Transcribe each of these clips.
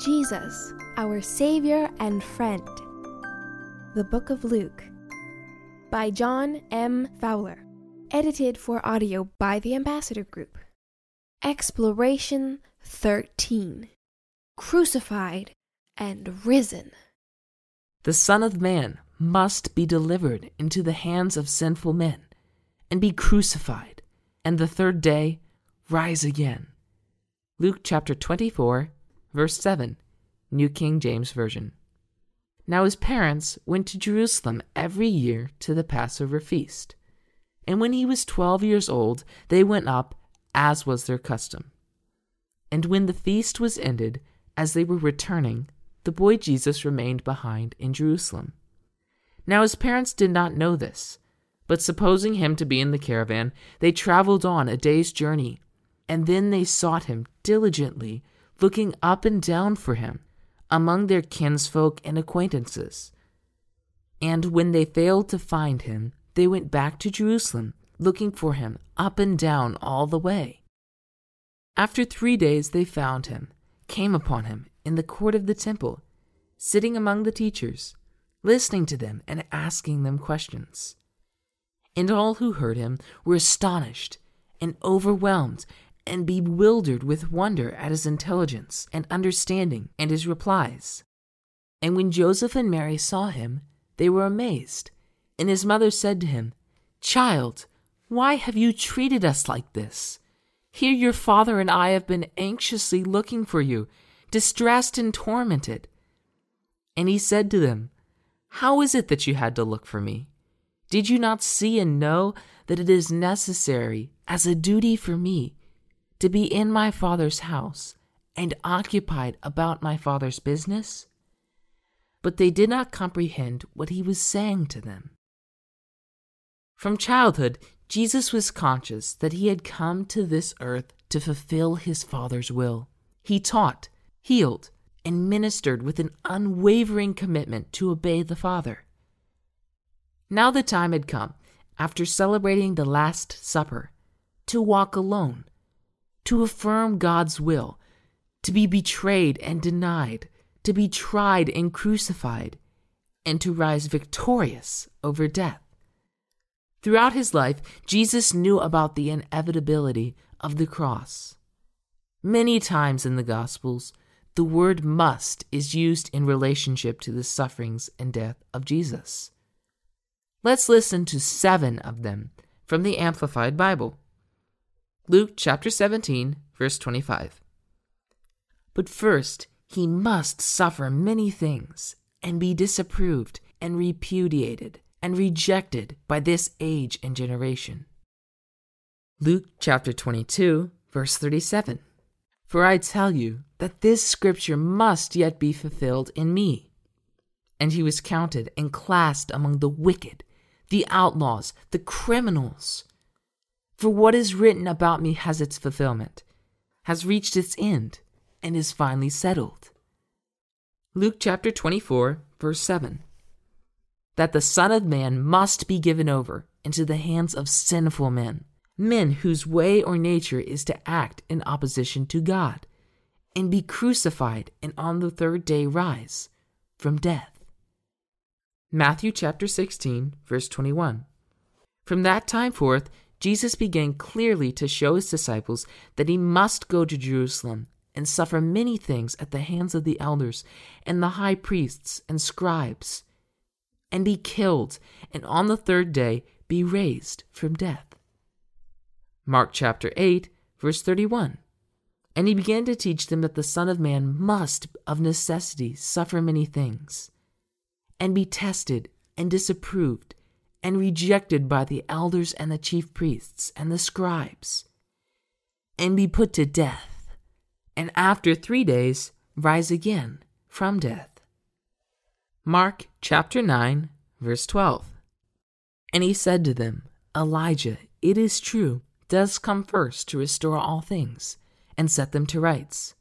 Jesus, our Savior and Friend. The Book of Luke by John M. Fowler. Edited for audio by the Ambassador Group. Exploration 13 Crucified and Risen. The Son of Man must be delivered into the hands of sinful men and be crucified, and the third day rise again. Luke chapter 24, verse 7, New King James Version. Now his parents went to Jerusalem every year to the Passover feast. And when he was twelve years old, they went up, as was their custom. And when the feast was ended, as they were returning, the boy Jesus remained behind in Jerusalem. Now his parents did not know this, but supposing him to be in the caravan, they traveled on a day's journey, and then they sought him diligently looking up and down for him among their kinsfolk and acquaintances. And when they failed to find him, they went back to Jerusalem, looking for him up and down all the way. After three days they found him, came upon him in the court of the temple, sitting among the teachers, listening to them and asking them questions. And all who heard him were astonished and overwhelmed and bewildered with wonder at his intelligence and understanding and his replies. And when Joseph and Mary saw him, they were amazed. And his mother said to him, Child, why have you treated us like this? Here your father and I have been anxiously looking for you, distressed and tormented. And he said to them, How is it that you had to look for me? Did you not see and know that it is necessary, as a duty for me, to be in my father's house and occupied about my father's business? But they did not comprehend what he was saying to them. From childhood, Jesus was conscious that he had come to this earth to fulfill his Father's will. He taught, healed, and ministered with an unwavering commitment to obey the Father. Now the time had come, after celebrating the Last Supper, to walk alone to affirm God's will, to be betrayed and denied, to be tried and crucified, and to rise victorious over death. Throughout his life, Jesus knew about the inevitability of the cross. Many times in the Gospels, the word must is used in relationship to the sufferings and death of Jesus. Let's listen to seven of them from the Amplified Bible. Luke chapter 17, verse 25. But first, he must suffer many things and be disapproved and repudiated and rejected by this age and generation. Luke chapter 22, verse 37. For I tell you that this scripture must yet be fulfilled in me. And he was counted and classed among the wicked, the outlaws, the criminals. For what is written about me has its fulfillment, has reached its end, and is finally settled. Luke chapter 24, verse 7 That the Son of Man must be given over into the hands of sinful men, men whose way or nature is to act in opposition to God, and be crucified and on the third day rise from death. Matthew chapter 16, verse 21. From that time forth, Jesus began clearly to show his disciples that he must go to Jerusalem and suffer many things at the hands of the elders and the high priests and scribes, and be killed, and on the third day be raised from death. Mark chapter 8, verse 31. And he began to teach them that the Son of Man must of necessity suffer many things, and be tested and disapproved and rejected by the elders and the chief priests and the scribes, and be put to death, and after three days rise again from death. Mark chapter 9, verse 12. And he said to them, Elijah, it is true, does come first to restore all things and set them to rights.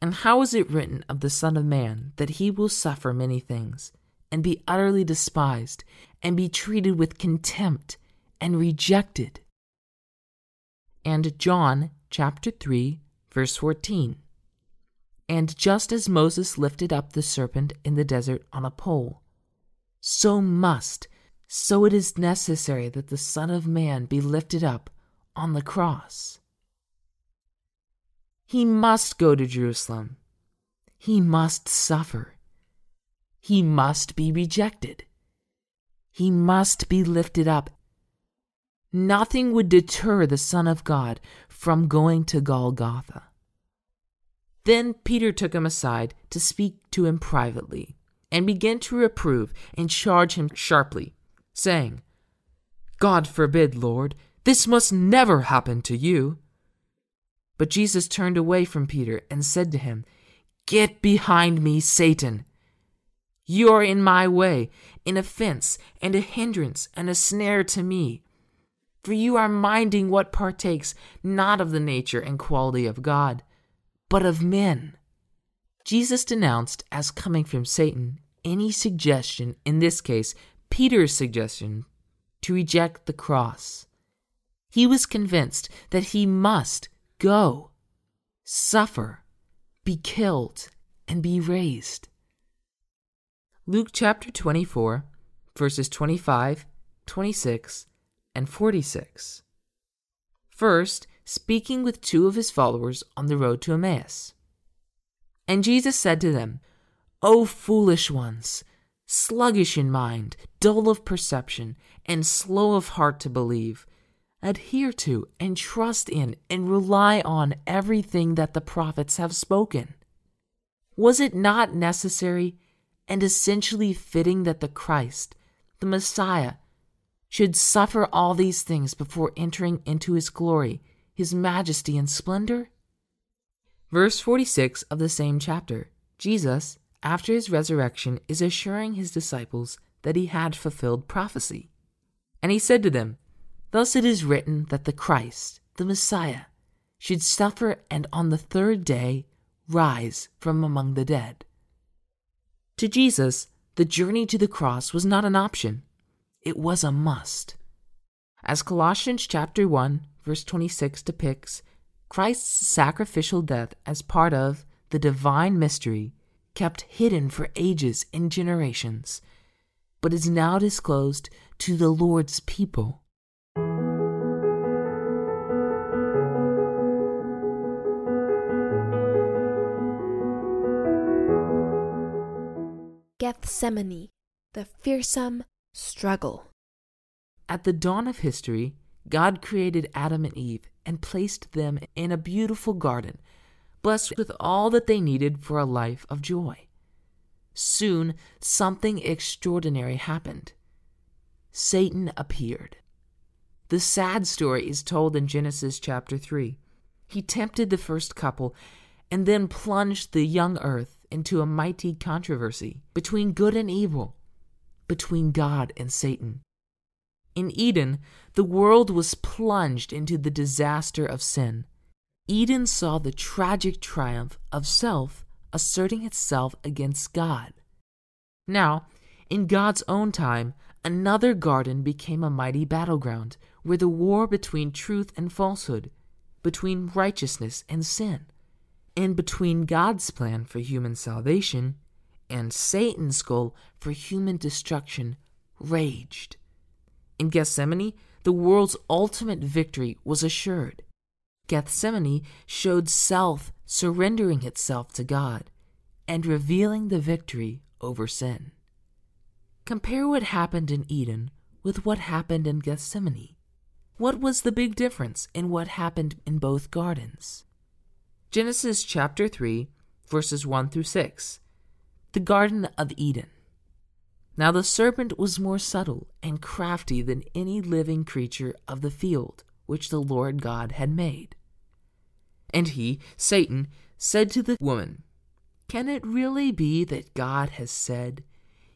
And how is it written of the Son of Man that he will suffer many things? And be utterly despised and be treated with contempt and rejected. And John chapter 3 verse 14. And just as Moses lifted up the serpent in the desert on a pole, so must, so it is necessary that the Son of Man be lifted up on the cross. He must go to Jerusalem. He must suffer. He must be rejected. He must be lifted up. Nothing would deter the Son of God from going to Golgotha. Then Peter took him aside to speak to him privately, and began to reprove and charge him sharply, saying, God forbid, Lord, this must never happen to you. But Jesus turned away from Peter and said to him, Get behind me, Satan. You are in my way, an offense and a hindrance and a snare to me. For you are minding what partakes not of the nature and quality of God, but of men. Jesus denounced as coming from Satan any suggestion, in this case, Peter's suggestion, to reject the cross. He was convinced that he must go, suffer, be killed, and be raised. Luke chapter 24, verses 25, 26, and 46. First, speaking with two of his followers on the road to Emmaus. And Jesus said to them, O foolish ones, sluggish in mind, dull of perception, and slow of heart to believe, adhere to and trust in and rely on everything that the prophets have spoken. Was it not necessary and essentially fitting that the Christ, the Messiah, should suffer all these things before entering into his glory, his majesty, and splendor? Verse 46 of the same chapter Jesus, after his resurrection, is assuring his disciples that he had fulfilled prophecy. And he said to them, Thus it is written that the Christ, the Messiah, should suffer and on the third day rise from among the dead. To Jesus, the journey to the cross was not an option, it was a must. As Colossians chapter 1, verse 26 depicts, Christ's sacrificial death as part of the divine mystery kept hidden for ages and generations, but is now disclosed to the Lord's people. Gethsemane, the fearsome struggle. At the dawn of history, God created Adam and Eve and placed them in a beautiful garden, blessed with all that they needed for a life of joy. Soon, something extraordinary happened. Satan appeared. The sad story is told in Genesis chapter 3. He tempted the first couple and then plunged the young earth into a mighty controversy between good and evil, between God and Satan. In Eden, the world was plunged into the disaster of sin. Eden saw the tragic triumph of self asserting itself against God. Now, in God's own time, another garden became a mighty battleground where the war between truth and falsehood, between righteousness and sin, and between God's plan for human salvation and Satan's goal for human destruction raged. In Gethsemane, the world's ultimate victory was assured. Gethsemane showed self surrendering itself to God and revealing the victory over sin. Compare what happened in Eden with what happened in Gethsemane. What was the big difference in what happened in both gardens? Genesis chapter 3, verses 1 through 6. The Garden of Eden. Now the serpent was more subtle and crafty than any living creature of the field which the Lord God had made. And he, Satan, said to the woman, Can it really be that God has said,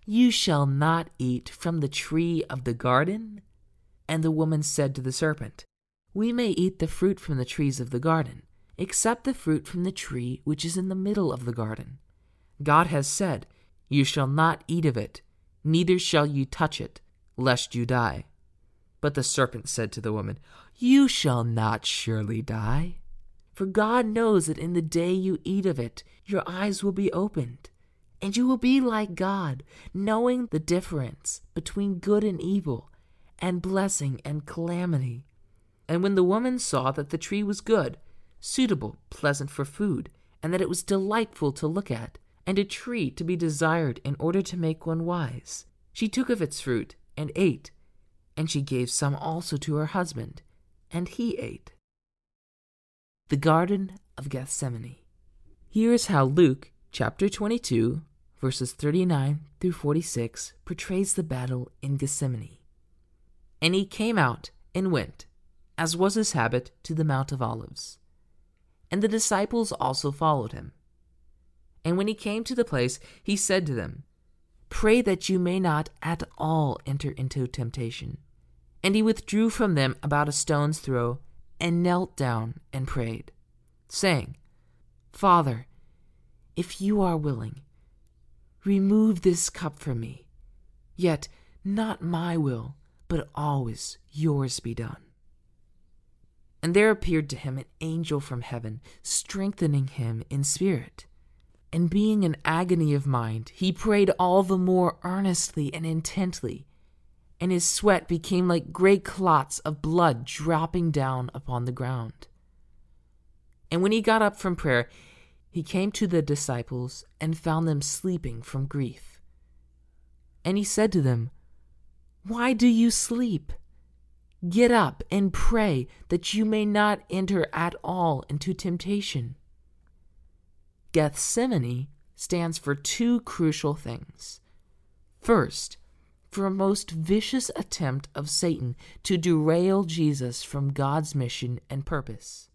You shall not eat from the tree of the garden? And the woman said to the serpent, We may eat the fruit from the trees of the garden except the fruit from the tree which is in the middle of the garden. God has said, You shall not eat of it, neither shall you touch it, lest you die. But the serpent said to the woman, You shall not surely die. For God knows that in the day you eat of it, your eyes will be opened, and you will be like God, knowing the difference between good and evil, and blessing and calamity. And when the woman saw that the tree was good, suitable, pleasant for food, and that it was delightful to look at, and a tree to be desired in order to make one wise, she took of its fruit and ate, and she gave some also to her husband, and he ate. The Garden of Gethsemane. Here is how Luke chapter 22, verses 39 through 46, portrays the battle in Gethsemane. And he came out and went, as was his habit, to the Mount of Olives. And the disciples also followed him. And when he came to the place, he said to them, Pray that you may not at all enter into temptation. And he withdrew from them about a stone's throw, and knelt down and prayed, saying, Father, if you are willing, remove this cup from me. Yet not my will, but always yours be done. And there appeared to him an angel from heaven, strengthening him in spirit. And being in agony of mind, he prayed all the more earnestly and intently, and his sweat became like great clots of blood dropping down upon the ground. And when he got up from prayer, he came to the disciples and found them sleeping from grief. And he said to them, Why do you sleep? Get up and pray that you may not enter at all into temptation. Gethsemane stands for two crucial things. First, for a most vicious attempt of Satan to derail Jesus from God's mission and purpose.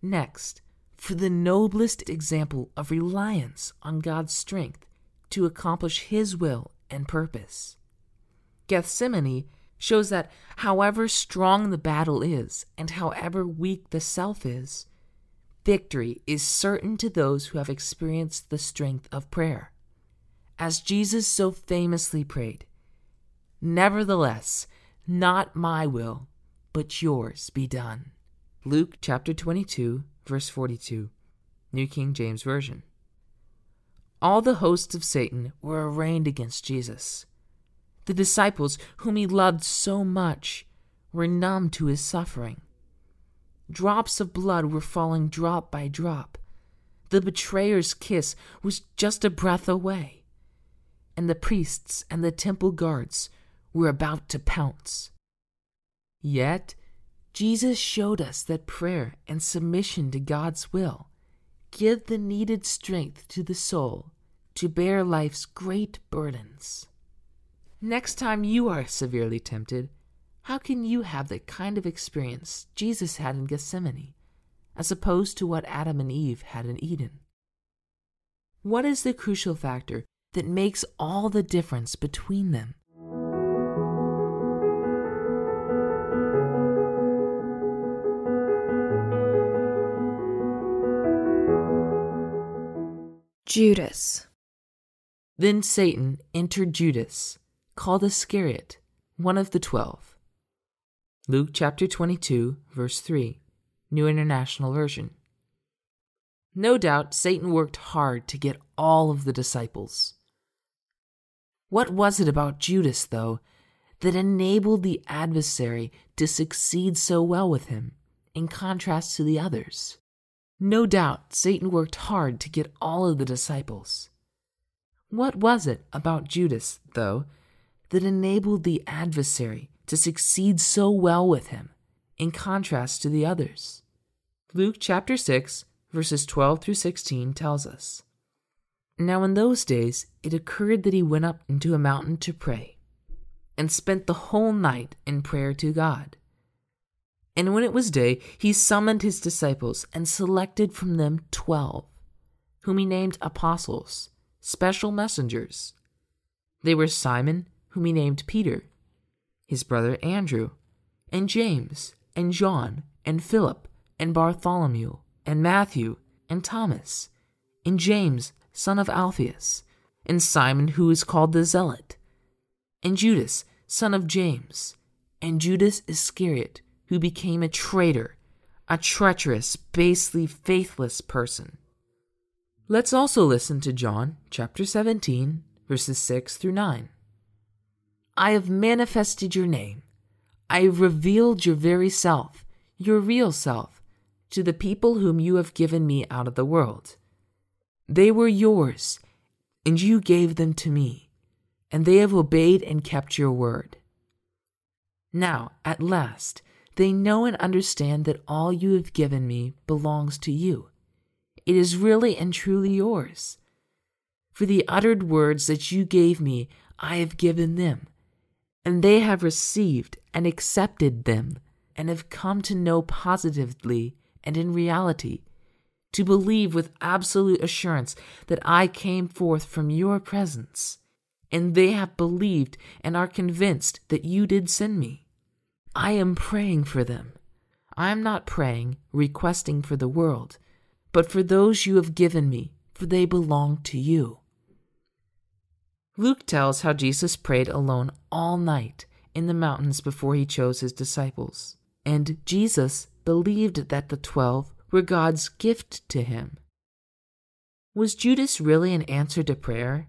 Next, for the noblest example of reliance on God's strength to accomplish His will and purpose. Gethsemane shows that however strong the battle is and however weak the self is, victory is certain to those who have experienced the strength of prayer. As Jesus so famously prayed, Nevertheless, not my will, but yours be done. Luke chapter 22, verse 42, New King James Version. All the hosts of Satan were arraigned against Jesus. The disciples, whom he loved so much, were numb to his suffering. Drops of blood were falling drop by drop. The betrayer's kiss was just a breath away. And the priests and the temple guards were about to pounce. Yet, Jesus showed us that prayer and submission to God's will give the needed strength to the soul to bear life's great burdens. Next time you are severely tempted, how can you have the kind of experience Jesus had in Gethsemane, as opposed to what Adam and Eve had in Eden? What is the crucial factor that makes all the difference between them? Judas. Then Satan entered Judas called Iscariot, one of the twelve. Luke chapter 22, verse 3, New International Version. No doubt Satan worked hard to get all of the disciples. What was it about Judas, though, that enabled the adversary to succeed so well with him, in contrast to the others? No doubt Satan worked hard to get all of the disciples. What was it about Judas, though, that enabled the adversary to succeed so well with him, in contrast to the others. Luke chapter 6, verses 12 through 16 tells us Now in those days it occurred that he went up into a mountain to pray, and spent the whole night in prayer to God. And when it was day, he summoned his disciples and selected from them twelve, whom he named apostles, special messengers. They were Simon, whom he named Peter, his brother Andrew, and James, and John, and Philip, and Bartholomew, and Matthew, and Thomas, and James, son of Alphaeus, and Simon, who is called the Zealot, and Judas, son of James, and Judas Iscariot, who became a traitor, a treacherous, basely faithless person. Let's also listen to John chapter 17, verses 6 through 9. I have manifested your name. I have revealed your very self, your real self, to the people whom you have given me out of the world. They were yours, and you gave them to me, and they have obeyed and kept your word. Now, at last, they know and understand that all you have given me belongs to you. It is really and truly yours. For the uttered words that you gave me, I have given them, and they have received and accepted them, and have come to know positively and in reality, to believe with absolute assurance that I came forth from your presence, and they have believed and are convinced that you did send me. I am praying for them. I am not praying, requesting for the world, but for those you have given me, for they belong to you. Luke tells how Jesus prayed alone all night in the mountains before he chose his disciples, and Jesus believed that the twelve were God's gift to him. Was Judas really an answer to prayer?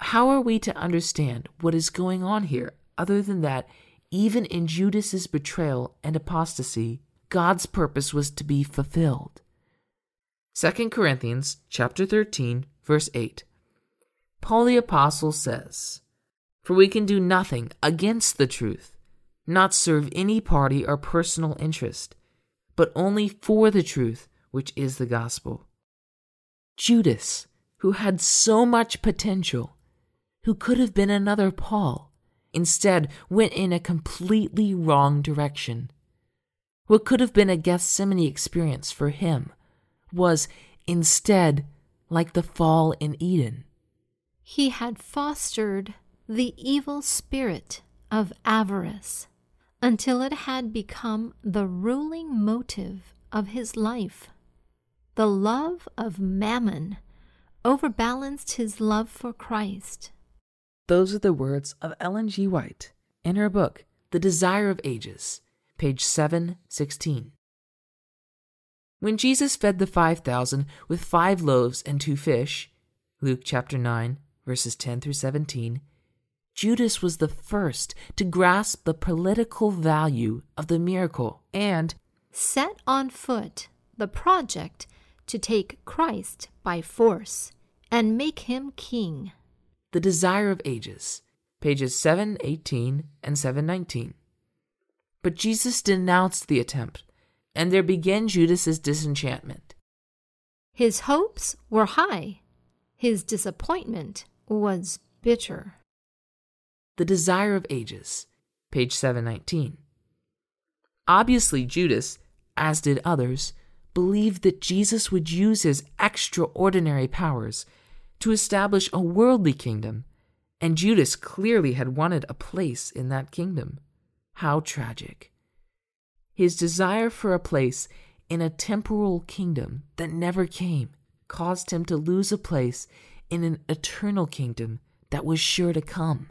How are we to understand what is going on here other than that even in Judas's betrayal and apostasy, God's purpose was to be fulfilled? 2 Corinthians chapter 13 verse 8. Paul the apostle says, "For we can do nothing against the truth, not serve any party or personal interest, but only for the truth, which is the gospel." Judas, who had so much potential, who could have been another Paul, instead went in a completely wrong direction. What could have been a Gethsemane experience for him was instead like the fall in Eden. He had fostered the evil spirit of avarice until it had become the ruling motive of his life. The love of mammon overbalanced his love for Christ. Those are the words of Ellen G. White in her book, The Desire of Ages, page 716. When Jesus fed the 5,000 with five loaves and two fish, Luke chapter 9, verses 10 through 17, Judas was the first to grasp the political value of the miracle and set on foot the project to take Christ by force and make him king. The Desire of Ages, pages 718 and 719. But Jesus denounced the attempt, and there began Judas's disenchantment. His hopes were high, his disappointment was bitter. The Desire of Ages, page 719. Obviously, Judas, as did others, believed that Jesus would use his extraordinary powers to establish a worldly kingdom, and Judas clearly had wanted a place in that kingdom. How tragic. His desire for a place in a temporal kingdom that never came caused him to lose a place in an eternal kingdom that was sure to come.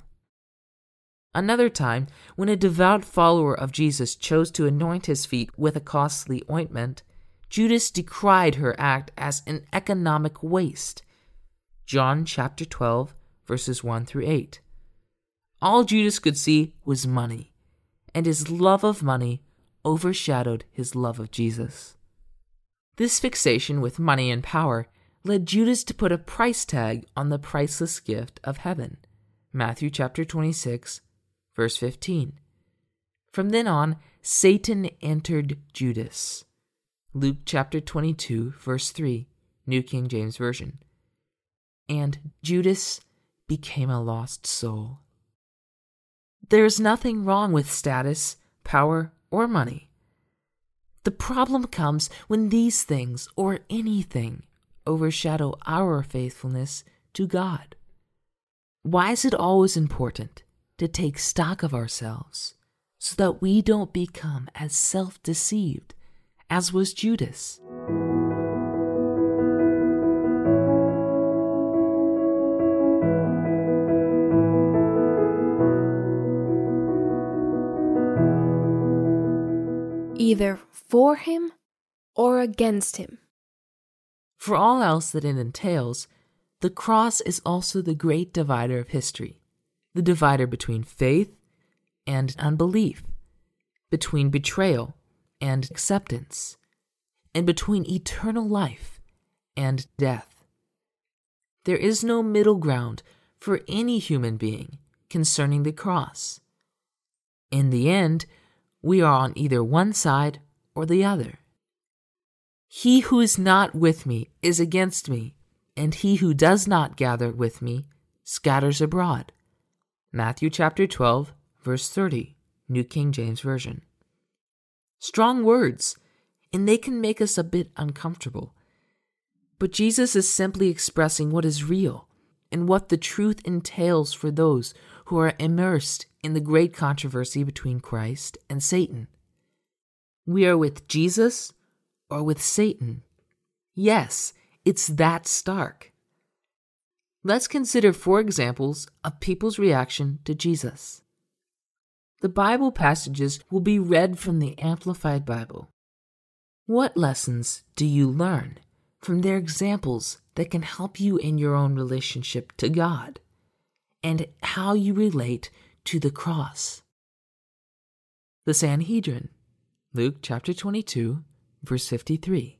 Another time, when a devout follower of Jesus chose to anoint his feet with a costly ointment, Judas decried her act as an economic waste. John chapter 12, verses 1 through 8. All Judas could see was money, and his love of money overshadowed his love of Jesus. This fixation with money and power led Judas to put a price tag on the priceless gift of heaven. Matthew chapter 26, verse 15. From then on, Satan entered Judas. Luke chapter 22, verse 3, New King James Version. And Judas became a lost soul. There is nothing wrong with status, power, or money. The problem comes when these things, or anything, overshadow our faithfulness to God. Why is it always important to take stock of ourselves so that we don't become as self deceived as was Judas. either for him or against him. For all else that it entails, the cross is also the great divider of history, the divider between faith and unbelief, between betrayal and acceptance, and between eternal life and death. There is no middle ground for any human being concerning the cross. In the end, we are on either one side or the other. He who is not with me is against me, and he who does not gather with me scatters abroad. Matthew chapter 12, verse 30, New King James Version. Strong words, and they can make us a bit uncomfortable. But Jesus is simply expressing what is real and what the truth entails for those who are immersed in the great controversy between Christ and Satan. We are with Jesus or with Satan. Yes, it's that stark. Let's consider four examples of people's reaction to Jesus. The Bible passages will be read from the Amplified Bible. What lessons do you learn from their examples that can help you in your own relationship to God and how you relate to the cross? The Sanhedrin, Luke chapter 22, verse 53.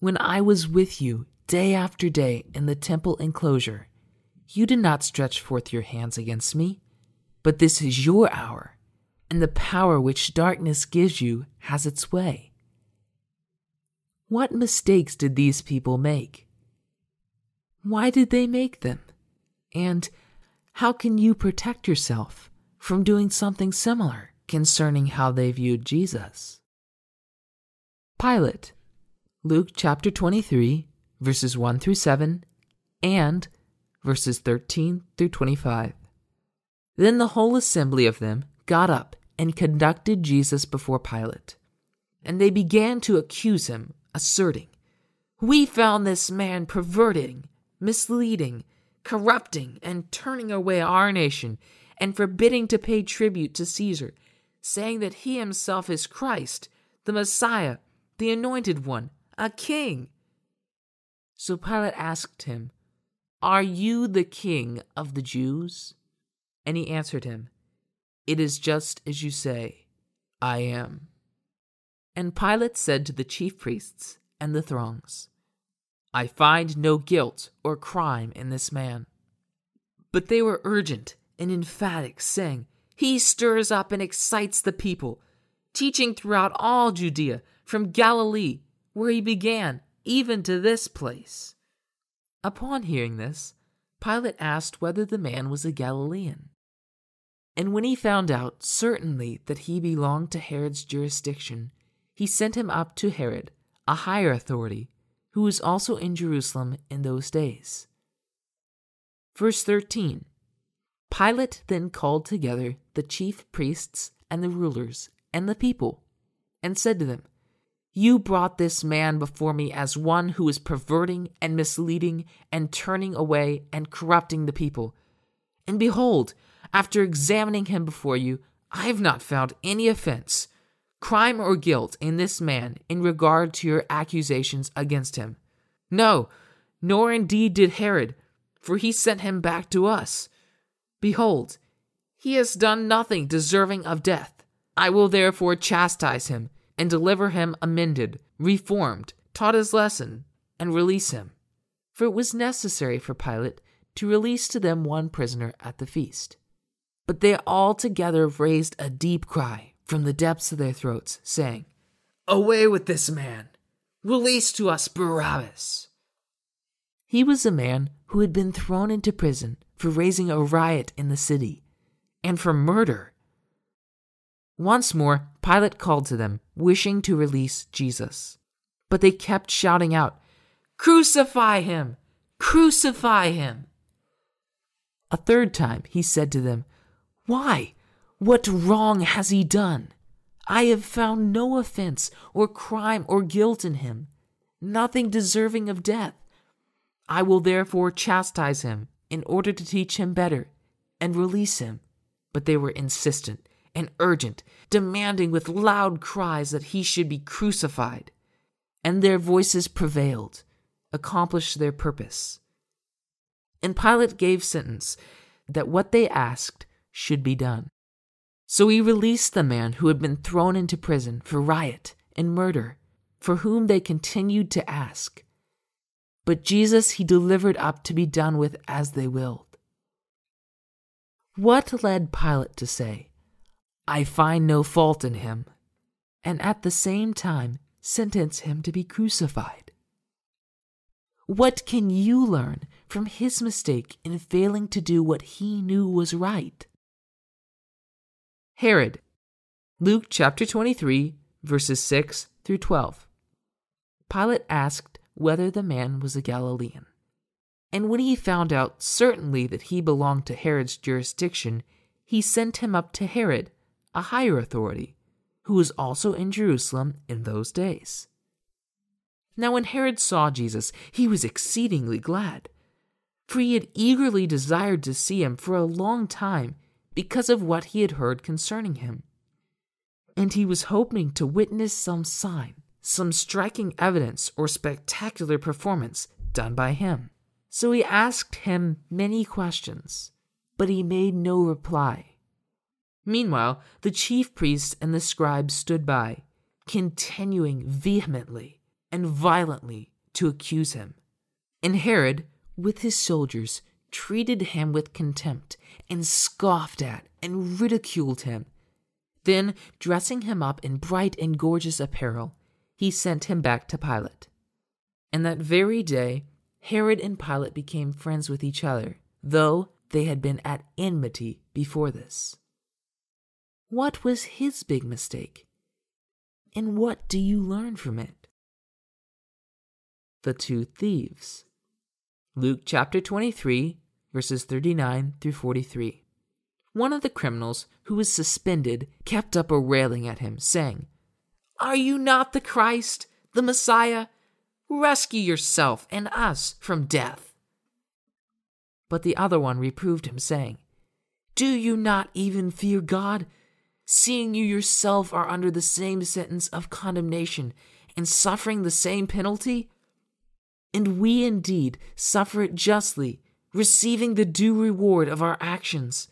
When I was with you day after day in the temple enclosure, you did not stretch forth your hands against me, but this is your hour, and the power which darkness gives you has its way. What mistakes did these people make? Why did they make them? And how can you protect yourself from doing something similar concerning how they viewed Jesus? Pilate, Luke chapter 23, verses 1 through 7, and verses 13 through 25. Then the whole assembly of them got up and conducted Jesus before Pilate. And they began to accuse him, asserting, We found this man perverting, misleading, corrupting, and turning away our nation, and forbidding to pay tribute to Caesar, saying that he himself is Christ, the Messiah the anointed one, a king. So Pilate asked him, Are you the king of the Jews? And he answered him, It is just as you say, I am. And Pilate said to the chief priests and the throngs, I find no guilt or crime in this man. But they were urgent and emphatic, saying, He stirs up and excites the people, teaching throughout all Judea from Galilee, where he began, even to this place. Upon hearing this, Pilate asked whether the man was a Galilean. And when he found out certainly that he belonged to Herod's jurisdiction, he sent him up to Herod, a higher authority, who was also in Jerusalem in those days. Verse 13 Pilate then called together the chief priests and the rulers and the people, and said to them, you brought this man before me as one who is perverting and misleading and turning away and corrupting the people. And behold, after examining him before you, I have not found any offense, crime, or guilt in this man in regard to your accusations against him. No, nor indeed did Herod, for he sent him back to us. Behold, he has done nothing deserving of death. I will therefore chastise him and deliver him amended, reformed, taught his lesson, and release him. For it was necessary for Pilate to release to them one prisoner at the feast. But they all together raised a deep cry from the depths of their throats, saying, Away with this man! Release to us Barabbas! He was a man who had been thrown into prison for raising a riot in the city and for murder once more, Pilate called to them, wishing to release Jesus. But they kept shouting out, Crucify him! Crucify him! A third time he said to them, Why? What wrong has he done? I have found no offense or crime or guilt in him, nothing deserving of death. I will therefore chastise him in order to teach him better and release him. But they were insistent and urgent, demanding with loud cries that he should be crucified. And their voices prevailed, accomplished their purpose. And Pilate gave sentence that what they asked should be done. So he released the man who had been thrown into prison for riot and murder, for whom they continued to ask. But Jesus he delivered up to be done with as they willed. What led Pilate to say, I find no fault in him, and at the same time sentence him to be crucified? What can you learn from his mistake in failing to do what he knew was right? Herod, Luke chapter 23, verses 6 through 12. Pilate asked whether the man was a Galilean. And when he found out certainly that he belonged to Herod's jurisdiction, he sent him up to Herod, a higher authority, who was also in Jerusalem in those days. Now, when Herod saw Jesus, he was exceedingly glad, for he had eagerly desired to see him for a long time because of what he had heard concerning him. And he was hoping to witness some sign, some striking evidence or spectacular performance done by him. So he asked him many questions, but he made no reply. Meanwhile, the chief priests and the scribes stood by, continuing vehemently and violently to accuse him. And Herod, with his soldiers, treated him with contempt and scoffed at and ridiculed him. Then, dressing him up in bright and gorgeous apparel, he sent him back to Pilate. And that very day, Herod and Pilate became friends with each other, though they had been at enmity before this. What was his big mistake? And what do you learn from it? The two thieves. Luke chapter 23, verses 39 through 43. One of the criminals who was suspended kept up a railing at him, saying, Are you not the Christ, the Messiah? Rescue yourself and us from death. But the other one reproved him, saying, Do you not even fear God, seeing you yourself are under the same sentence of condemnation and suffering the same penalty? And we indeed suffer it justly, receiving the due reward of our actions.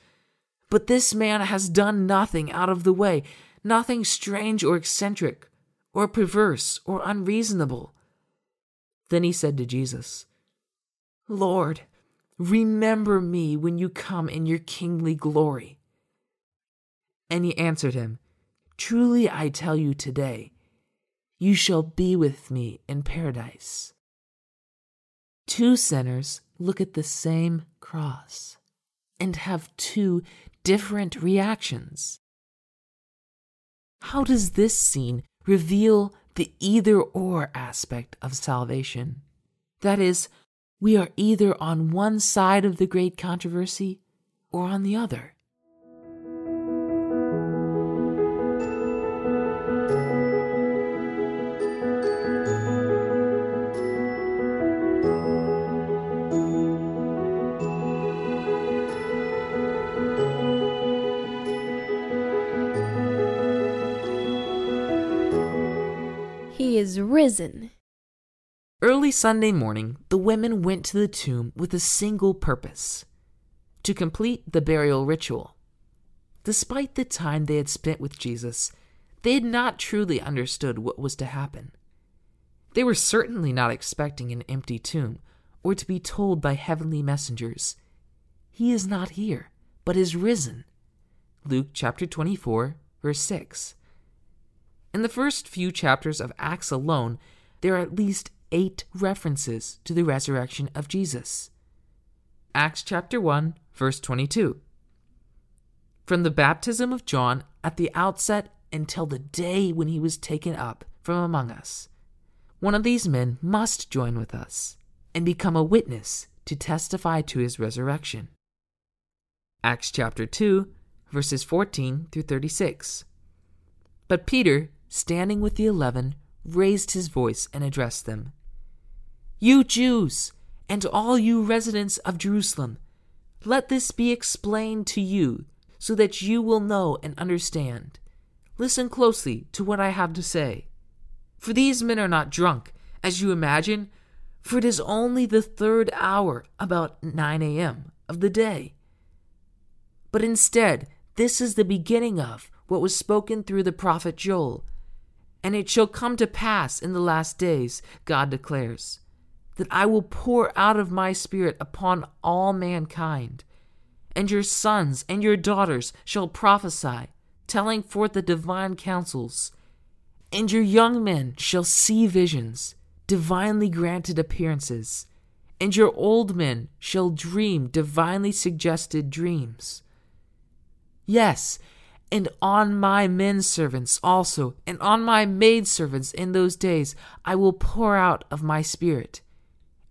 But this man has done nothing out of the way, nothing strange or eccentric, or perverse, or unreasonable. Then he said to Jesus, Lord, remember me when you come in your kingly glory. And he answered him, Truly I tell you today, you shall be with me in paradise. Two sinners look at the same cross and have two different reactions. How does this scene reveal the either or aspect of salvation. That is, we are either on one side of the great controversy or on the other. Is risen. Early Sunday morning, the women went to the tomb with a single purpose to complete the burial ritual. Despite the time they had spent with Jesus, they had not truly understood what was to happen. They were certainly not expecting an empty tomb or to be told by heavenly messengers, He is not here, but is risen. Luke chapter 24, verse 6. In the first few chapters of Acts alone, there are at least eight references to the resurrection of Jesus. Acts chapter 1, verse 22. From the baptism of John at the outset until the day when he was taken up from among us, one of these men must join with us and become a witness to testify to his resurrection. Acts chapter 2, verses 14 through 36. But Peter standing with the eleven, raised his voice and addressed them You Jews, and all you residents of Jerusalem, let this be explained to you so that you will know and understand. Listen closely to what I have to say. For these men are not drunk, as you imagine, for it is only the third hour, about 9 a.m., of the day. But instead, this is the beginning of what was spoken through the prophet Joel. And it shall come to pass in the last days, God declares, that I will pour out of my Spirit upon all mankind. And your sons and your daughters shall prophesy, telling forth the divine counsels. And your young men shall see visions, divinely granted appearances. And your old men shall dream divinely suggested dreams. Yes, and on my men servants also, and on my maid servants in those days, I will pour out of my spirit.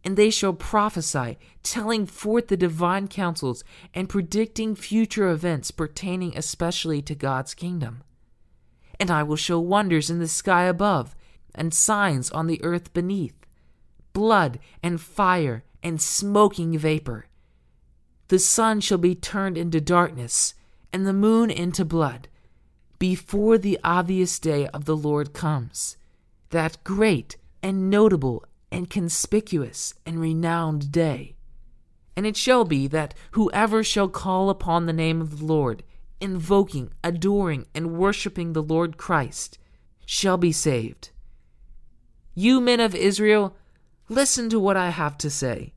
And they shall prophesy, telling forth the divine counsels, and predicting future events pertaining especially to God's kingdom. And I will show wonders in the sky above, and signs on the earth beneath blood, and fire, and smoking vapor. The sun shall be turned into darkness and the moon into blood, before the obvious day of the Lord comes, that great and notable and conspicuous and renowned day. And it shall be that whoever shall call upon the name of the Lord, invoking, adoring, and worshiping the Lord Christ, shall be saved. You men of Israel, listen to what I have to say.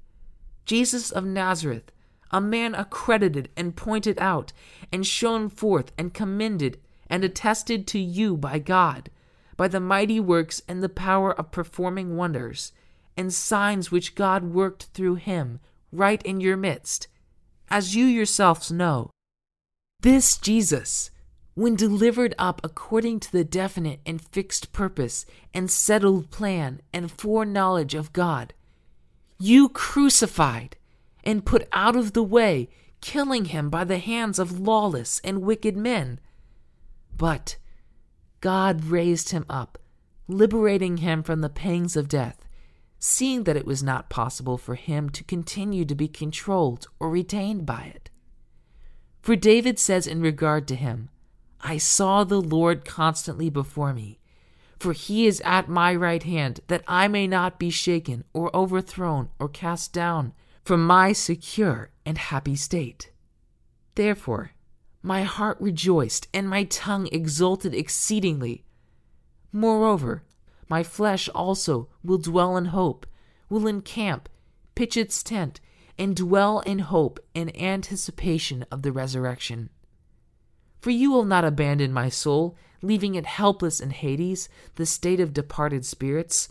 Jesus of Nazareth, a man accredited and pointed out, and shown forth and commended and attested to you by God, by the mighty works and the power of performing wonders, and signs which God worked through him right in your midst, as you yourselves know. This Jesus, when delivered up according to the definite and fixed purpose and settled plan and foreknowledge of God, you crucified and put out of the way, killing him by the hands of lawless and wicked men. But God raised him up, liberating him from the pangs of death, seeing that it was not possible for him to continue to be controlled or retained by it. For David says in regard to him, I saw the Lord constantly before me, for he is at my right hand, that I may not be shaken or overthrown or cast down from my secure and happy state. Therefore, my heart rejoiced and my tongue exulted exceedingly. Moreover, my flesh also will dwell in hope, will encamp, pitch its tent, and dwell in hope in anticipation of the resurrection. For you will not abandon my soul, leaving it helpless in Hades, the state of departed spirits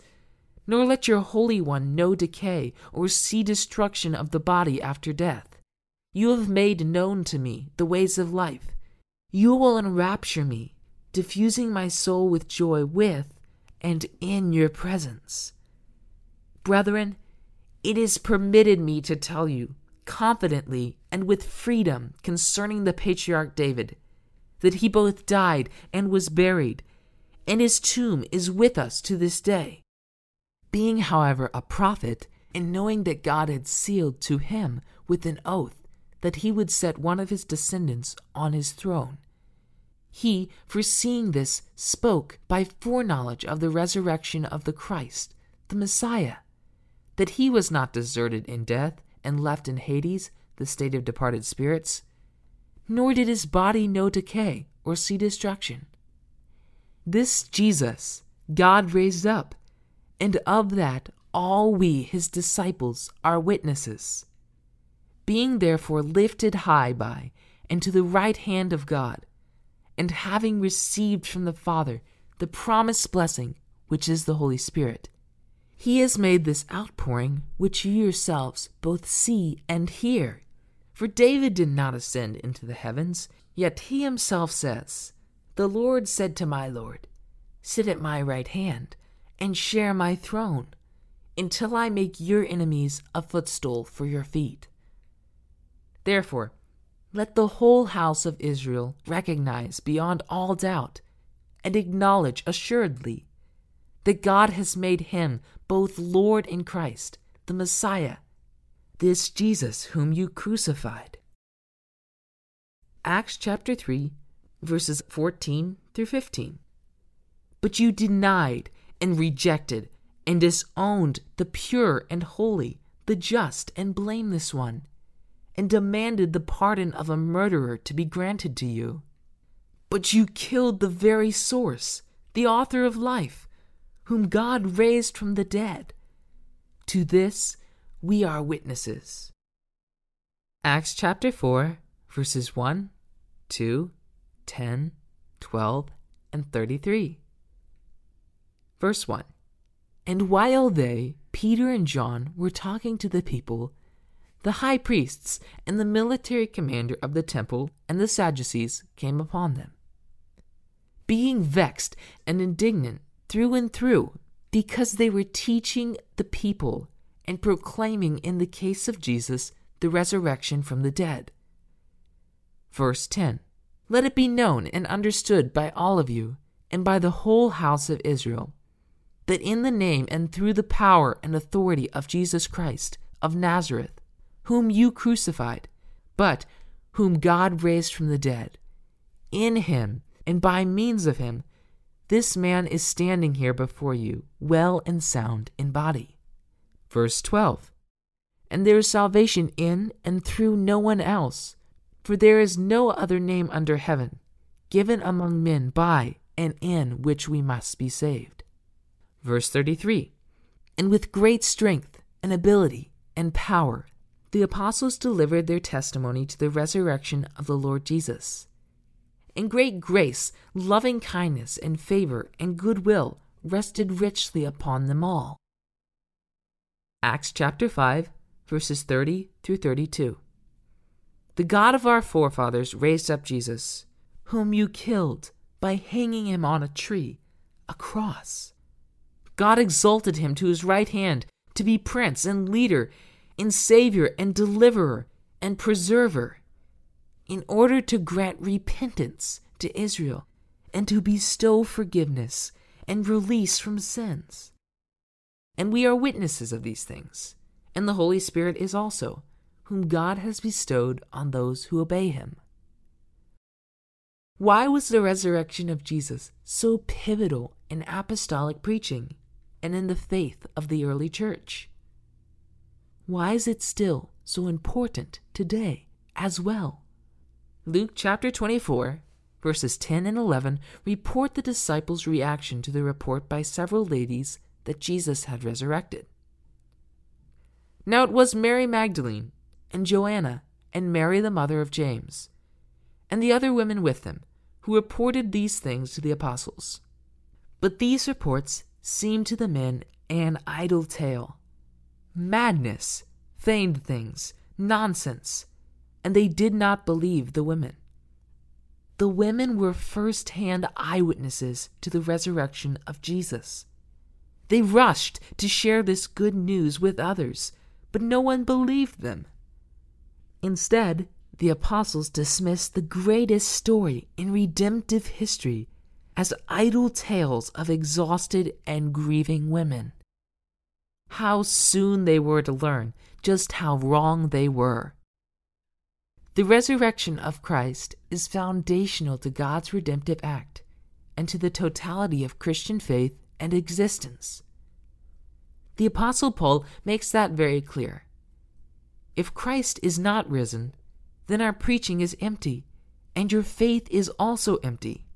nor let your Holy One know decay or see destruction of the body after death. You have made known to me the ways of life. You will enrapture me, diffusing my soul with joy with and in your presence. Brethren, it is permitted me to tell you confidently and with freedom concerning the patriarch David that he both died and was buried, and his tomb is with us to this day. Being, however, a prophet, and knowing that God had sealed to him with an oath that he would set one of his descendants on his throne, he, foreseeing this, spoke by foreknowledge of the resurrection of the Christ, the Messiah, that he was not deserted in death and left in Hades, the state of departed spirits, nor did his body know decay or see destruction. This Jesus God raised up and of that all we, his disciples, are witnesses. Being therefore lifted high by and to the right hand of God, and having received from the Father the promised blessing, which is the Holy Spirit, he has made this outpouring which you yourselves both see and hear. For David did not ascend into the heavens, yet he himself says, The Lord said to my Lord, Sit at my right hand and share my throne until I make your enemies a footstool for your feet. Therefore, let the whole house of Israel recognize beyond all doubt and acknowledge assuredly that God has made him both Lord and Christ, the Messiah, this Jesus whom you crucified. Acts chapter 3, verses 14 through 15. But you denied and rejected and disowned the pure and holy, the just and blameless one, and demanded the pardon of a murderer to be granted to you. But you killed the very source, the author of life, whom God raised from the dead. To this we are witnesses. Acts chapter 4, verses 1, 2, 10, 12, and 33. Verse 1 And while they, Peter and John, were talking to the people, the high priests and the military commander of the temple and the Sadducees came upon them. Being vexed and indignant through and through, because they were teaching the people and proclaiming in the case of Jesus the resurrection from the dead. Verse 10 Let it be known and understood by all of you and by the whole house of Israel that in the name and through the power and authority of Jesus Christ of Nazareth, whom you crucified, but whom God raised from the dead, in him and by means of him, this man is standing here before you, well and sound in body. Verse 12 And there is salvation in and through no one else, for there is no other name under heaven given among men by and in which we must be saved. Verse 33 And with great strength and ability and power, the apostles delivered their testimony to the resurrection of the Lord Jesus. And great grace, loving kindness, and favor and goodwill rested richly upon them all. Acts chapter 5, verses 30 through 32. The God of our forefathers raised up Jesus, whom you killed by hanging him on a tree, a cross. God exalted him to his right hand to be prince and leader and savior and deliverer and preserver, in order to grant repentance to Israel and to bestow forgiveness and release from sins. And we are witnesses of these things, and the Holy Spirit is also, whom God has bestowed on those who obey him. Why was the resurrection of Jesus so pivotal in apostolic preaching? And in the faith of the early church. Why is it still so important today as well? Luke chapter 24, verses 10 and 11 report the disciples' reaction to the report by several ladies that Jesus had resurrected. Now it was Mary Magdalene, and Joanna, and Mary the mother of James, and the other women with them, who reported these things to the apostles. But these reports seemed to the men an idle tale. Madness, feigned things, nonsense, and they did not believe the women. The women were first hand eyewitnesses to the resurrection of Jesus. They rushed to share this good news with others, but no one believed them. Instead, the apostles dismissed the greatest story in redemptive history as idle tales of exhausted and grieving women. How soon they were to learn just how wrong they were. The resurrection of Christ is foundational to God's redemptive act and to the totality of Christian faith and existence. The Apostle Paul makes that very clear. If Christ is not risen, then our preaching is empty, and your faith is also empty.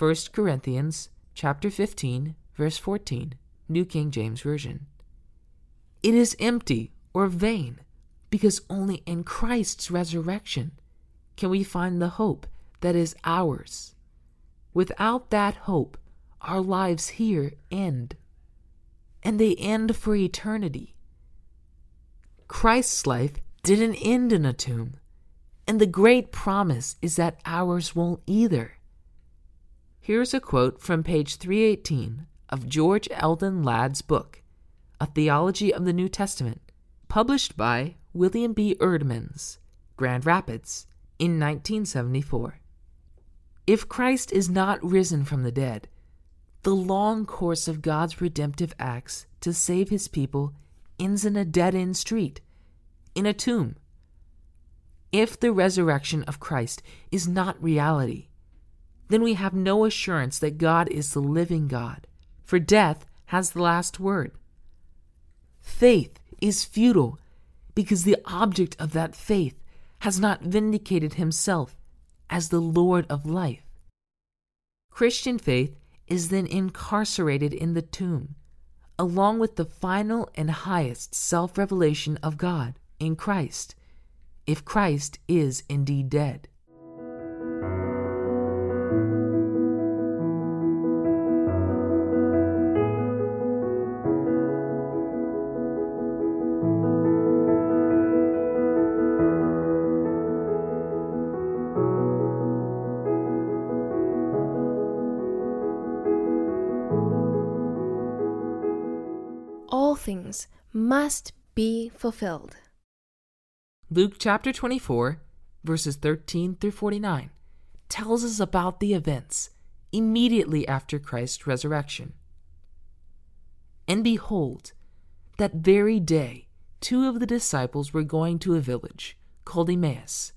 1 Corinthians chapter 15, verse 14, New King James Version. It is empty or vain because only in Christ's resurrection can we find the hope that is ours. Without that hope, our lives here end, and they end for eternity. Christ's life didn't end in a tomb, and the great promise is that ours won't either. Here's a quote from page 318 of George Eldon Ladd's book, A Theology of the New Testament, published by William B. Eerdmans, Grand Rapids, in 1974. If Christ is not risen from the dead, the long course of God's redemptive acts to save his people ends in a dead end street, in a tomb. If the resurrection of Christ is not reality, then we have no assurance that God is the living God, for death has the last word. Faith is futile because the object of that faith has not vindicated himself as the Lord of life. Christian faith is then incarcerated in the tomb, along with the final and highest self revelation of God in Christ, if Christ is indeed dead. Must be fulfilled. Luke chapter 24, verses 13 through 49, tells us about the events immediately after Christ's resurrection. And behold, that very day, two of the disciples were going to a village called Emmaus,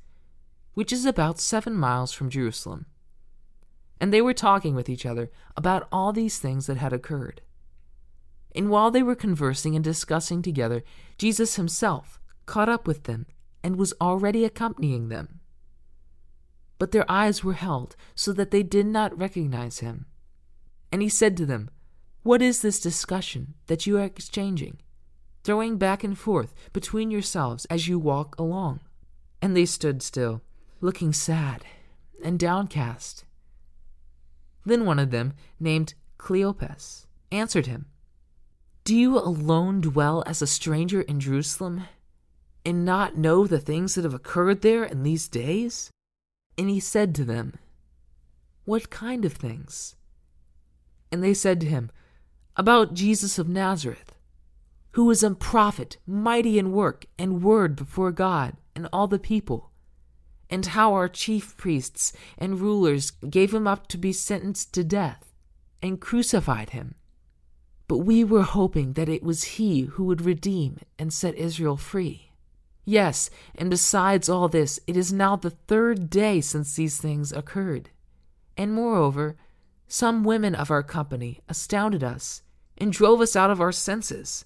which is about seven miles from Jerusalem. And they were talking with each other about all these things that had occurred. And while they were conversing and discussing together, Jesus himself caught up with them and was already accompanying them. But their eyes were held so that they did not recognize him. And he said to them, What is this discussion that you are exchanging, throwing back and forth between yourselves as you walk along? And they stood still, looking sad and downcast. Then one of them, named Cleopas, answered him, Do you alone dwell as a stranger in Jerusalem, and not know the things that have occurred there in these days? And he said to them, What kind of things? And they said to him, About Jesus of Nazareth, who was a prophet, mighty in work and word before God and all the people and how our chief priests and rulers gave him up to be sentenced to death and crucified him. But we were hoping that it was he who would redeem and set Israel free. Yes, and besides all this, it is now the third day since these things occurred. And moreover, some women of our company astounded us and drove us out of our senses.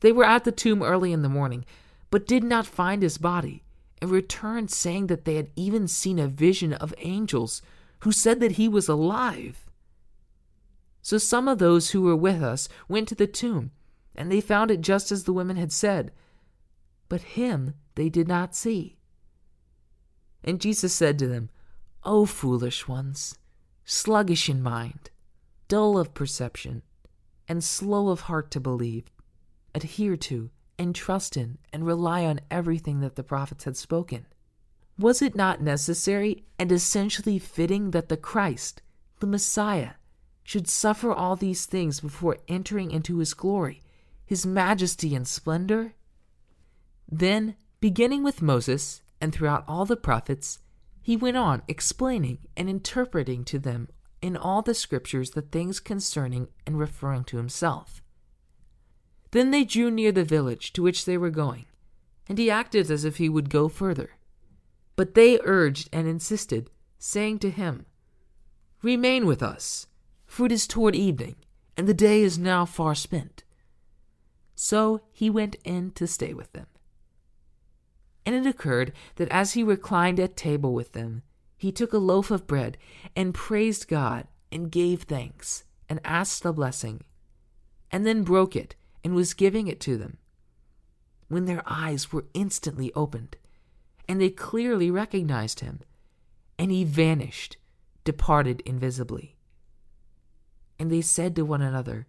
They were at the tomb early in the morning, but did not find his body and returned saying that they had even seen a vision of angels who said that he was alive. So some of those who were with us went to the tomb, and they found it just as the women had said, but him they did not see. And Jesus said to them, O foolish ones, sluggish in mind, dull of perception, and slow of heart to believe, adhere to and trust in and rely on everything that the prophets had spoken. Was it not necessary and essentially fitting that the Christ, the Messiah, should suffer all these things before entering into his glory, his majesty and splendor? Then, beginning with Moses and throughout all the prophets, he went on explaining and interpreting to them in all the scriptures the things concerning and referring to himself. Then they drew near the village to which they were going, and he acted as if he would go further. But they urged and insisted, saying to him, Remain with us, for it is toward evening, and the day is now far spent. So he went in to stay with them. And it occurred that as he reclined at table with them, he took a loaf of bread and praised God and gave thanks and asked the blessing, and then broke it and was giving it to them. When their eyes were instantly opened, and they clearly recognized him, and he vanished, departed invisibly. And they said to one another,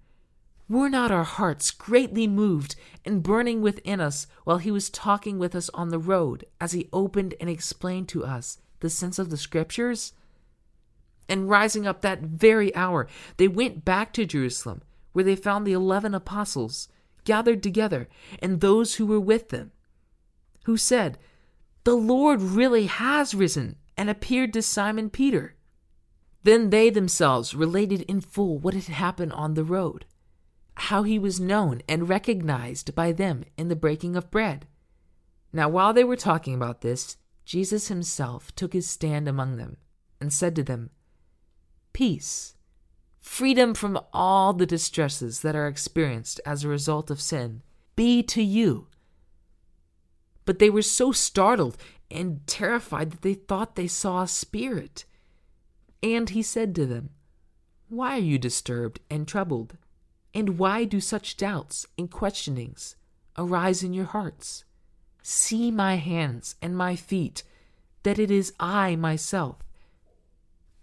Were not our hearts greatly moved and burning within us while he was talking with us on the road, as he opened and explained to us the sense of the Scriptures? And rising up that very hour, they went back to Jerusalem where they found the eleven apostles gathered together and those who were with them, who said, The Lord really has risen and appeared to Simon Peter. Then they themselves related in full what had happened on the road, how he was known and recognized by them in the breaking of bread, Now, while they were talking about this, Jesus himself took his stand among them and said to them, Peace, freedom from all the distresses that are experienced as a result of sin, be to you. But they were so startled and terrified that they thought they saw a spirit. And he said to them, Why are you disturbed and troubled? And why do such doubts and questionings arise in your hearts? See my hands and my feet, that it is I myself.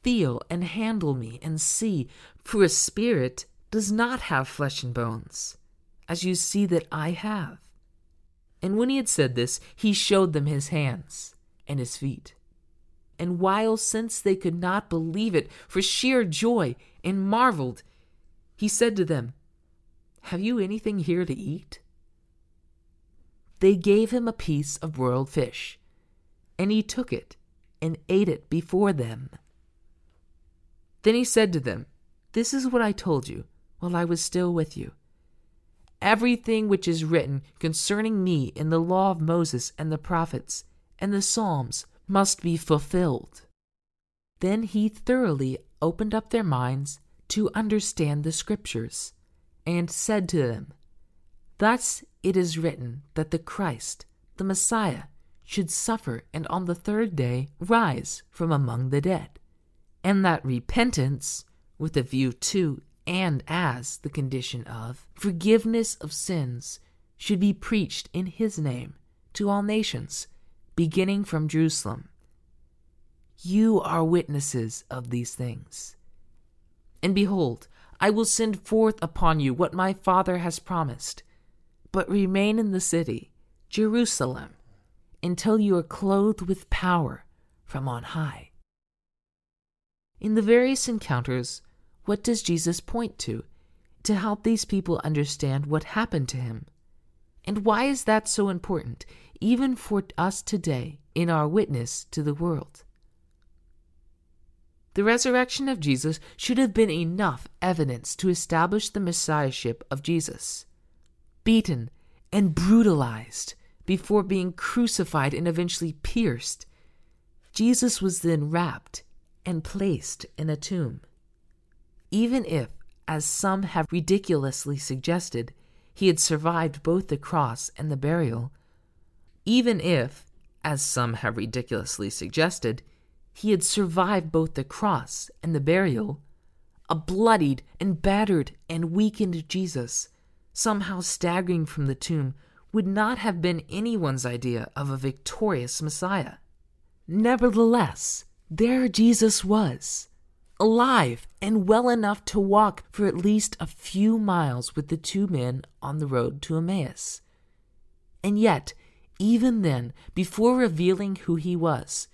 Feel and handle me and see, for a spirit does not have flesh and bones, as you see that I have. And when he had said this, he showed them his hands and his feet. And while since they could not believe it for sheer joy and marveled, he said to them, Have you anything here to eat? They gave him a piece of broiled fish, and he took it and ate it before them. Then he said to them, This is what I told you while I was still with you. Everything which is written concerning me in the law of Moses and the prophets and the Psalms must be fulfilled. Then he thoroughly opened up their minds to understand the Scriptures, and said to them, Thus it is written that the Christ, the Messiah, should suffer and on the third day rise from among the dead, and that repentance, with a view to and as the condition of forgiveness of sins, should be preached in his name to all nations, beginning from Jerusalem. You are witnesses of these things. And behold, I will send forth upon you what my Father has promised. But remain in the city, Jerusalem, until you are clothed with power from on high. In the various encounters, what does Jesus point to to help these people understand what happened to him? And why is that so important, even for us today in our witness to the world? The resurrection of Jesus should have been enough evidence to establish the messiahship of Jesus. Beaten and brutalized before being crucified and eventually pierced, Jesus was then wrapped and placed in a tomb. Even if, as some have ridiculously suggested, he had survived both the cross and the burial, even if, as some have ridiculously suggested, he had survived both the cross and the burial, a bloodied and battered and weakened Jesus, somehow staggering from the tomb, would not have been anyone's idea of a victorious Messiah. Nevertheless, there Jesus was, alive and well enough to walk for at least a few miles with the two men on the road to Emmaus. And yet, even then, before revealing who he was,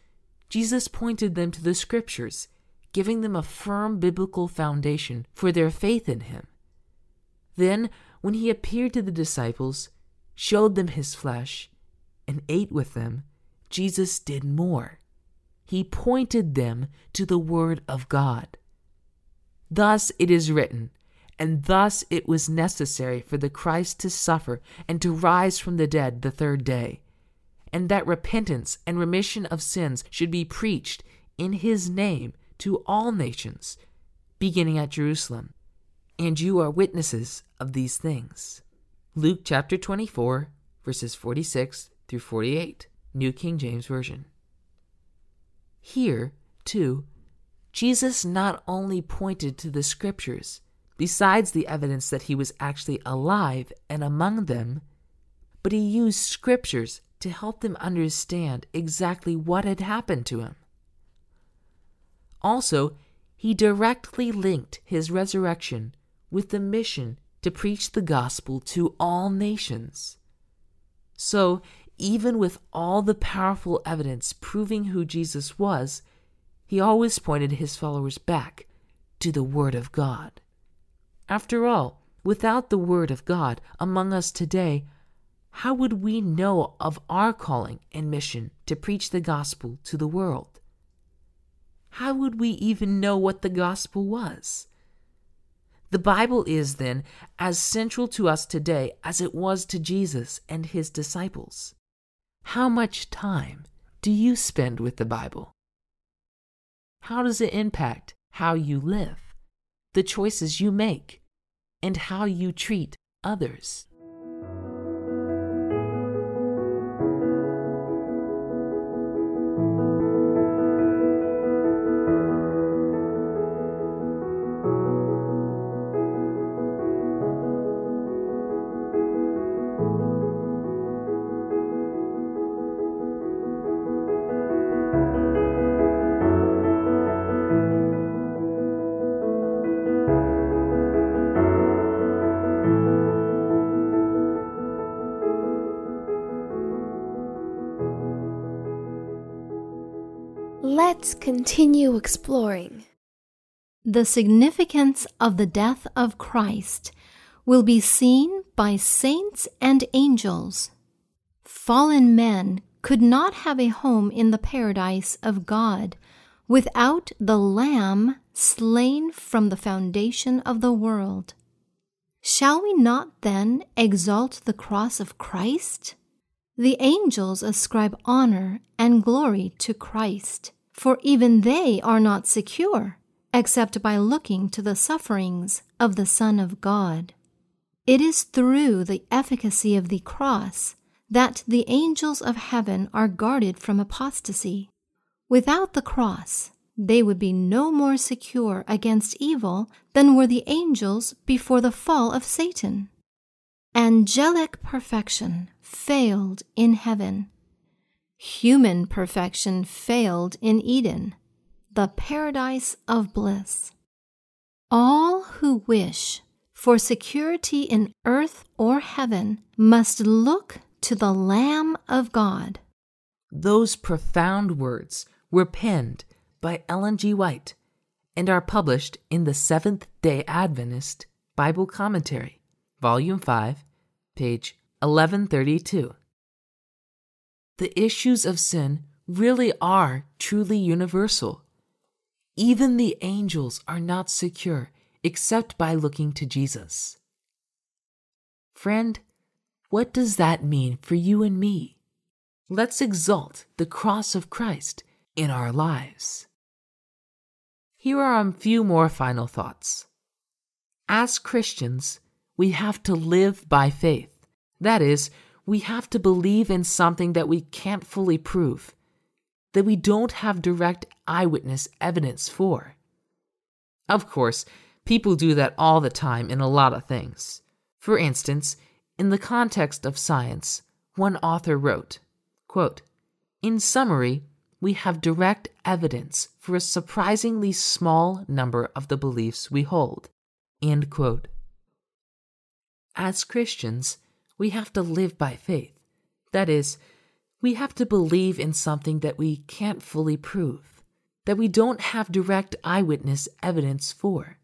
Jesus pointed them to the scriptures, giving them a firm biblical foundation for their faith in him. Then, when he appeared to the disciples, showed them his flesh, and ate with them, Jesus did more he pointed them to the Word of God. Thus it is written, and thus it was necessary for the Christ to suffer and to rise from the dead the third day, and that repentance and remission of sins should be preached in his name to all nations, beginning at Jerusalem. And you are witnesses of these things. Luke chapter 24, verses 46 through 48, New King James Version. Here, too, Jesus not only pointed to the scriptures, besides the evidence that he was actually alive and among them, but he used scriptures to help them understand exactly what had happened to him. Also, he directly linked his resurrection with the mission to preach the gospel to all nations. So, even with all the powerful evidence proving who Jesus was, he always pointed his followers back to the Word of God. After all, without the Word of God among us today, how would we know of our calling and mission to preach the gospel to the world? How would we even know what the gospel was? The Bible is, then, as central to us today as it was to Jesus and his disciples. How much time do you spend with the Bible? How does it impact how you live, the choices you make, and how you treat others? Let's continue exploring. The significance of the death of Christ will be seen by saints and angels. Fallen men could not have a home in the paradise of God without the Lamb slain from the foundation of the world. Shall we not then exalt the cross of Christ? The angels ascribe honor and glory to Christ for even they are not secure except by looking to the sufferings of the Son of God. It is through the efficacy of the cross that the angels of heaven are guarded from apostasy. Without the cross, they would be no more secure against evil than were the angels before the fall of Satan. Angelic perfection failed in heaven Human perfection failed in Eden, the paradise of bliss. All who wish for security in earth or heaven must look to the Lamb of God. Those profound words were penned by Ellen G. White and are published in the Seventh day Adventist Bible Commentary, Volume 5, page 1132 the issues of sin really are truly universal. Even the angels are not secure except by looking to Jesus. Friend, what does that mean for you and me? Let's exalt the cross of Christ in our lives. Here are a few more final thoughts. As Christians, we have to live by faith. That is, we have to believe in something that we can't fully prove, that we don't have direct eyewitness evidence for. Of course, people do that all the time in a lot of things. For instance, in the context of science, one author wrote, quote, In summary, we have direct evidence for a surprisingly small number of the beliefs we hold. As Christians, we have to live by faith. That is, we have to believe in something that we can't fully prove, that we don't have direct eyewitness evidence for.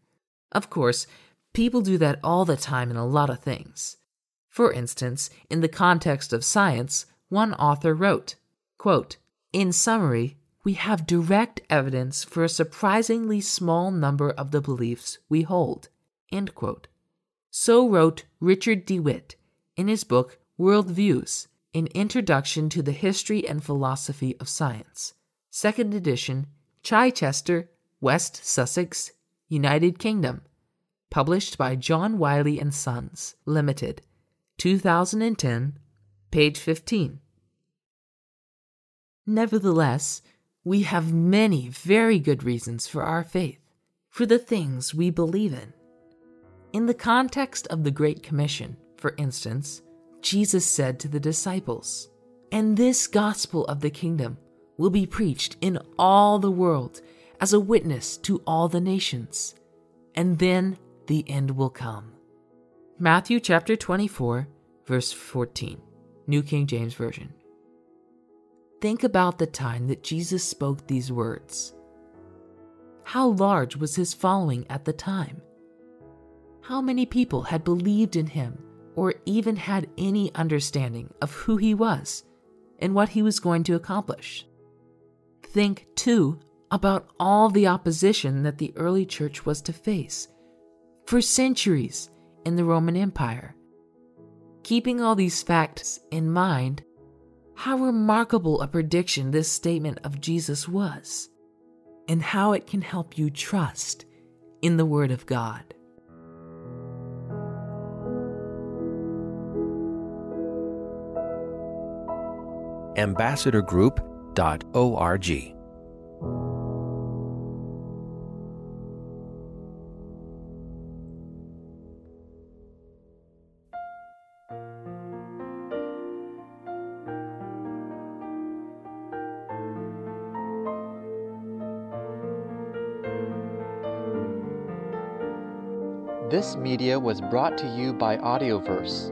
Of course, people do that all the time in a lot of things. For instance, in the context of science, one author wrote, quote, In summary, we have direct evidence for a surprisingly small number of the beliefs we hold. So wrote Richard DeWitt in his book World Views An Introduction to the History and Philosophy of Science, second edition, Chichester, West Sussex, United Kingdom, published by John Wiley and Sons, Limited, 2010, page 15. Nevertheless, we have many very good reasons for our faith, for the things we believe in. In the context of the Great Commission, for instance, Jesus said to the disciples, And this gospel of the kingdom will be preached in all the world as a witness to all the nations, and then the end will come. Matthew chapter 24, verse 14, New King James Version. Think about the time that Jesus spoke these words. How large was his following at the time? How many people had believed in him or even had any understanding of who he was and what he was going to accomplish. Think, too, about all the opposition that the early church was to face for centuries in the Roman Empire. Keeping all these facts in mind, how remarkable a prediction this statement of Jesus was, and how it can help you trust in the Word of God. ambassadorgroup.org. This media was brought to you by Audioverse,